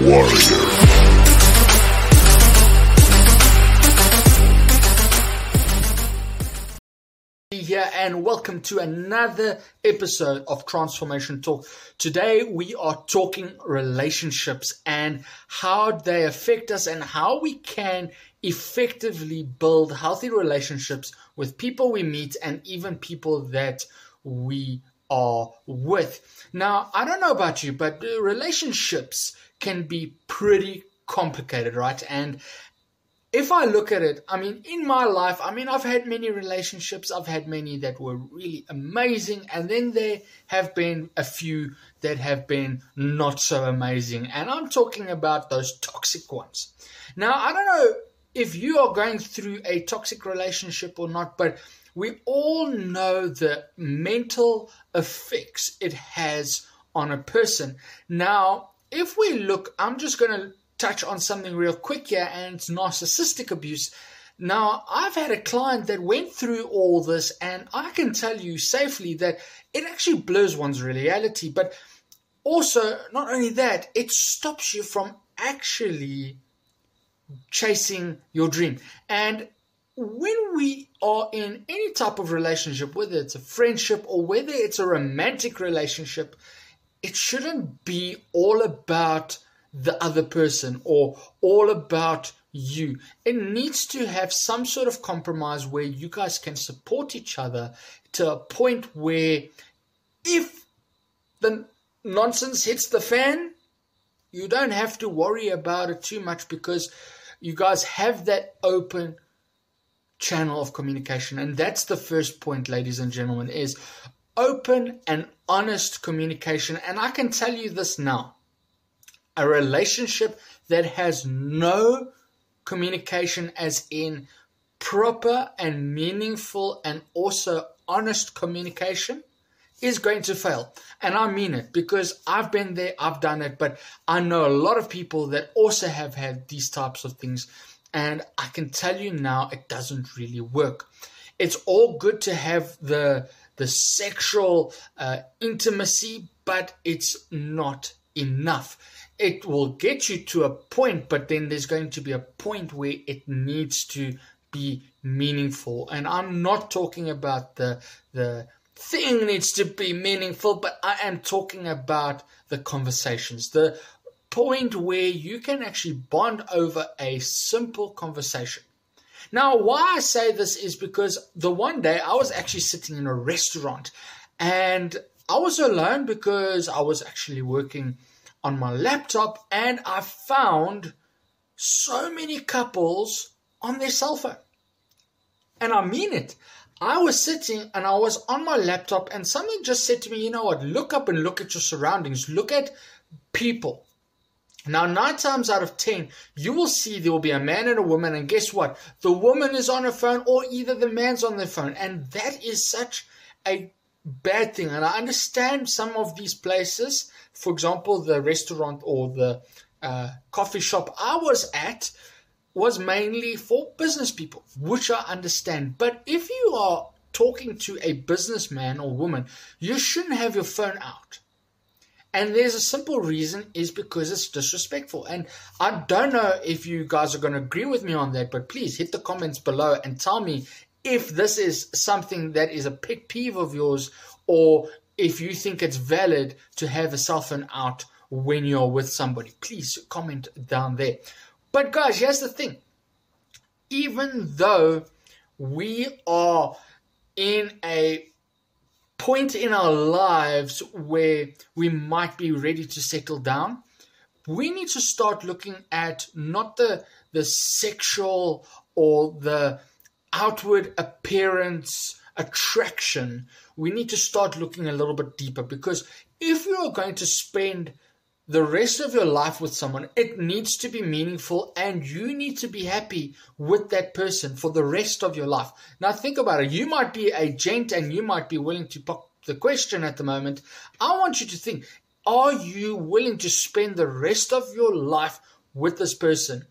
Warrior. here and welcome to another episode of Transformation Talk. Today we are talking relationships and how they affect us and how we can effectively build healthy relationships with people we meet and even people that we are with. Now, I don't know about you, but uh, relationships can be pretty complicated, right? And if I look at it, I mean, in my life, I mean, I've had many relationships. I've had many that were really amazing. And then there have been a few that have been not so amazing. And I'm talking about those toxic ones. Now, I don't know if you are going through a toxic relationship or not, but we all know the mental effects it has on a person. Now, if we look, I'm just going to touch on something real quick here, and it's narcissistic abuse. Now, I've had a client that went through all this, and I can tell you safely that it actually blurs one's reality. But also, not only that, it stops you from actually chasing your dream. And when we are in any type of relationship, whether it's a friendship or whether it's a romantic relationship, it shouldn't be all about the other person or all about you. It needs to have some sort of compromise where you guys can support each other to a point where if the nonsense hits the fan, you don't have to worry about it too much because you guys have that open channel of communication and that's the first point ladies and gentlemen is open and honest communication and I can tell you this now a relationship that has no communication, as in proper and meaningful and also honest communication, is going to fail. And I mean it because I've been there, I've done it, but I know a lot of people that also have had these types of things. And I can tell you now, it doesn't really work. It's all good to have the the sexual uh, intimacy, but it's not enough it will get you to a point, but then there's going to be a point where it needs to be meaningful. And I'm not talking about the the thing needs to be meaningful, but I am talking about the conversations, the point where you can actually bond over a simple conversation. Now, why I say this is because the one day I was actually sitting in a restaurant and I was alone because I was actually working on my laptop and I found so many couples on their cell phone. And I mean it. I was sitting and I was on my laptop and something just said to me, you know what, look up and look at your surroundings, look at people. Now, nine times out of ten, you will see there will be a man and a woman, and guess what? The woman is on her phone, or either the man's on their phone, and that is such a bad thing. And I understand some of these places for example, the restaurant or the uh, coffee shop I was at was mainly for business people, which I understand. But if you are talking to a businessman or woman, you shouldn't have your phone out. And there's a simple reason is because it's disrespectful. And I don't know if you guys are going to agree with me on that, but please hit the comments below and tell me if this is something that is a pet peeve of yours or if you think it's valid to have a cell phone out when you're with somebody, please comment down there. But guys, here's the thing. Even though we are in a point in our lives where we might be ready to settle down, we need to start looking at not the the sexual or the outward appearance attraction, we need to start looking a little bit deeper because if you are going to spend the rest of your life with someone, it needs to be meaningful and you need to be happy with that person for the rest of your life. Now, think about it. You might be a gent and you might be willing to pop the question at the moment. I want you to think are you willing to spend the rest of your life with this person?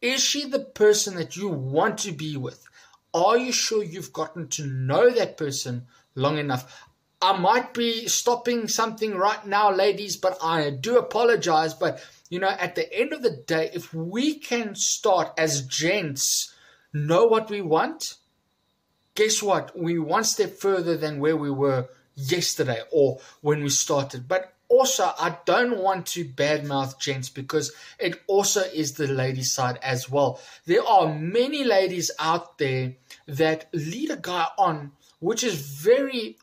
Is she the person that you want to be with? Are you sure you've gotten to know that person long enough? I might be stopping something right now, ladies, but I do apologize. But, you know, at the end of the day, if we can start as gents, know what we want, guess what? We one step further than where we were yesterday or when we started. But also, I don't want to badmouth gents because it also is the lady side as well. There are many ladies out there that lead a guy on, which is very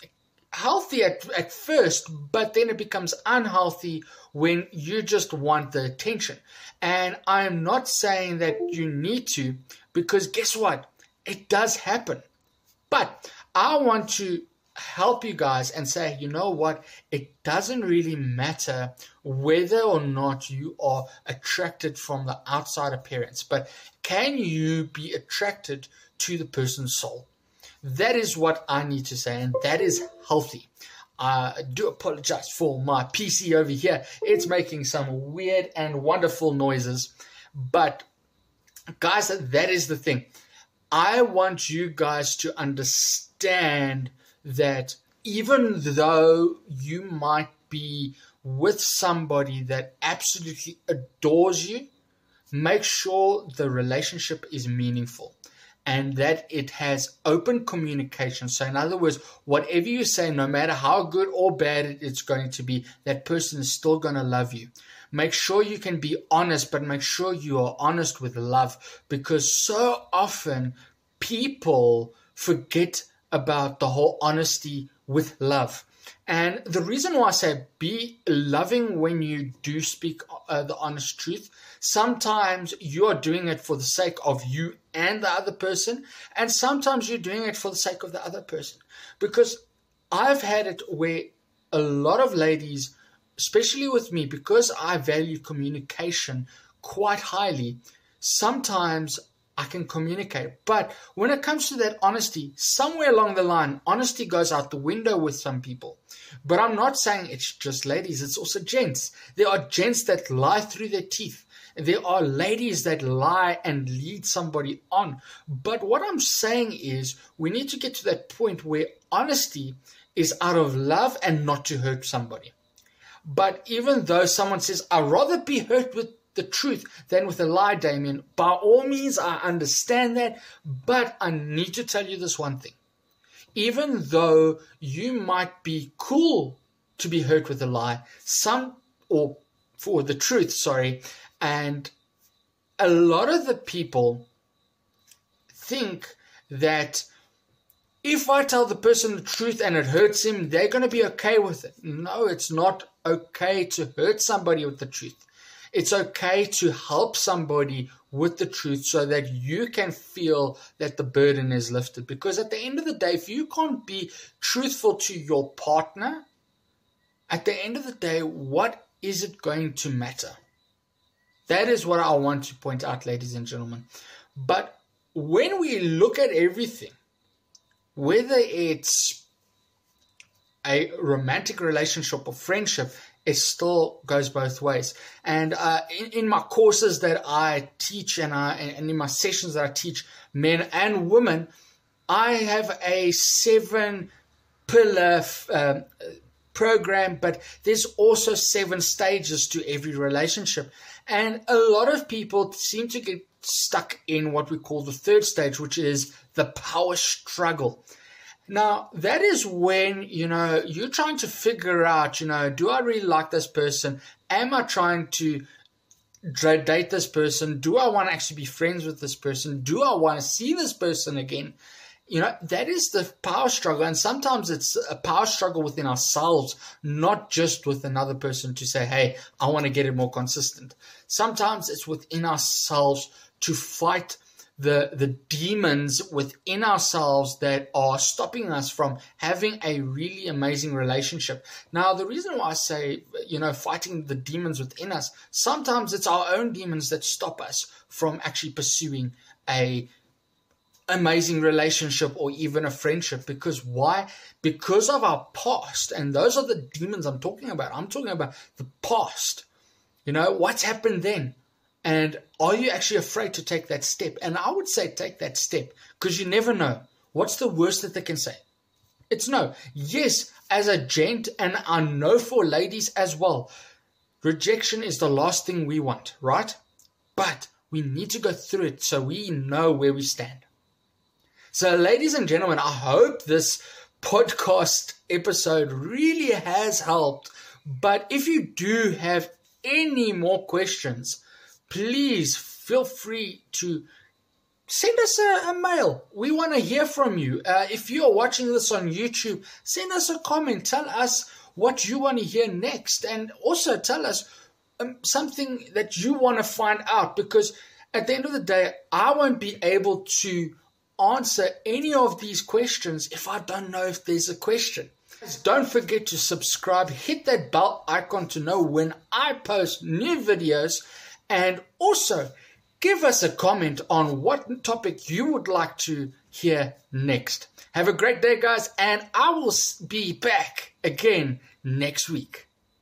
healthy at, at first, but then it becomes unhealthy when you just want the attention. And I am not saying that you need to, because guess what? It does happen. But I want to help you guys and say, you know what? It doesn't really matter whether or not you are attracted from the outside appearance, but can you be attracted to the person's soul? That is what I need to say, and that is healthy. I do apologize for my PC over here. It's making some weird and wonderful noises. But, guys, that is the thing. I want you guys to understand that even though you might be with somebody that absolutely adores you, make sure the relationship is meaningful and that it has open communication. So, in other words, whatever you say, no matter how good or bad it's going to be, that person is still going to love you. Make sure you can be honest, but make sure you are honest with love because so often people forget about the whole honesty with love. And the reason why I say be loving when you do speak uh, the honest truth, sometimes you are doing it for the sake of you and the other person, and sometimes you're doing it for the sake of the other person. Because I've had it where a lot of ladies, especially with me, because I value communication quite highly, sometimes I can communicate. But when it comes to that honesty, somewhere along the line, honesty goes out the window with some people. But I'm not saying it's just ladies, it's also gents. There are gents that lie through their teeth. There are ladies that lie and lead somebody on. But what I'm saying is we need to get to that point where honesty is out of love and not to hurt somebody. But even though someone says, I'd rather be hurt with the truth than with a lie, Damien. By all means, I understand that, but I need to tell you this one thing. Even though you might be cool to be hurt with a lie, some, or for the truth, sorry, and a lot of the people think that if I tell the person the truth and it hurts him, they're going to be okay with it. No, it's not okay to hurt somebody with the truth. It's okay to help somebody with the truth so that you can feel that the burden is lifted. Because at the end of the day, if you can't be truthful to your partner, at the end of the day, what is it going to matter? That is what I want to point out, ladies and gentlemen. But when we look at everything, whether it's a romantic relationship or friendship, it still goes both ways. And uh, in, in, my courses that I teach and, I, and in my sessions that I teach men and women, I have a seven pillar um, program, but there's also seven stages to every relationship. And a lot of people seem to get stuck in what we call the third stage, which is the power struggle. Now, that is when, you know, you're trying to figure out, you know, do I really like this person? Am I trying to date this person? Do I want to actually be friends with this person? Do I want to see this person again? You know, that is the power struggle. And sometimes it's a power struggle within ourselves, not just with another person to say, hey, I want to get it more consistent. Sometimes it's within ourselves to fight the the demons within ourselves that are stopping us from having a really amazing relationship. Now, the reason why I say, you know, fighting the demons within us, sometimes it's our own demons that stop us from actually pursuing a amazing relationship or even a friendship. Because why? Because of our past. And those are the demons i'm talking about. I'm talking about the past. You know what's happened then and are you actually afraid to take that step? And I would say take that step because you never know. What's the worst that they can say? It's no. Yes, as a gent, and I know for ladies as well, rejection is the last thing we want, right? But we need to go through it so we know where we stand. So, ladies and gentlemen, I hope this podcast episode really has helped. But if you do have any more questions, please feel free to send us a, a mail. We want to hear from you. Uh, if you are watching this on YouTube, send us a comment. Tell us what you want to hear next. And also tell us um, something that you want to find out because at the end of the day, I won't be able to answer any of these questions if I don't know if there's a question. Don't forget to subscribe, hit that bell icon to know when I post new videos, and also give us a comment on what topic you would like to hear next. Have a great day, guys, and I will be back again next week.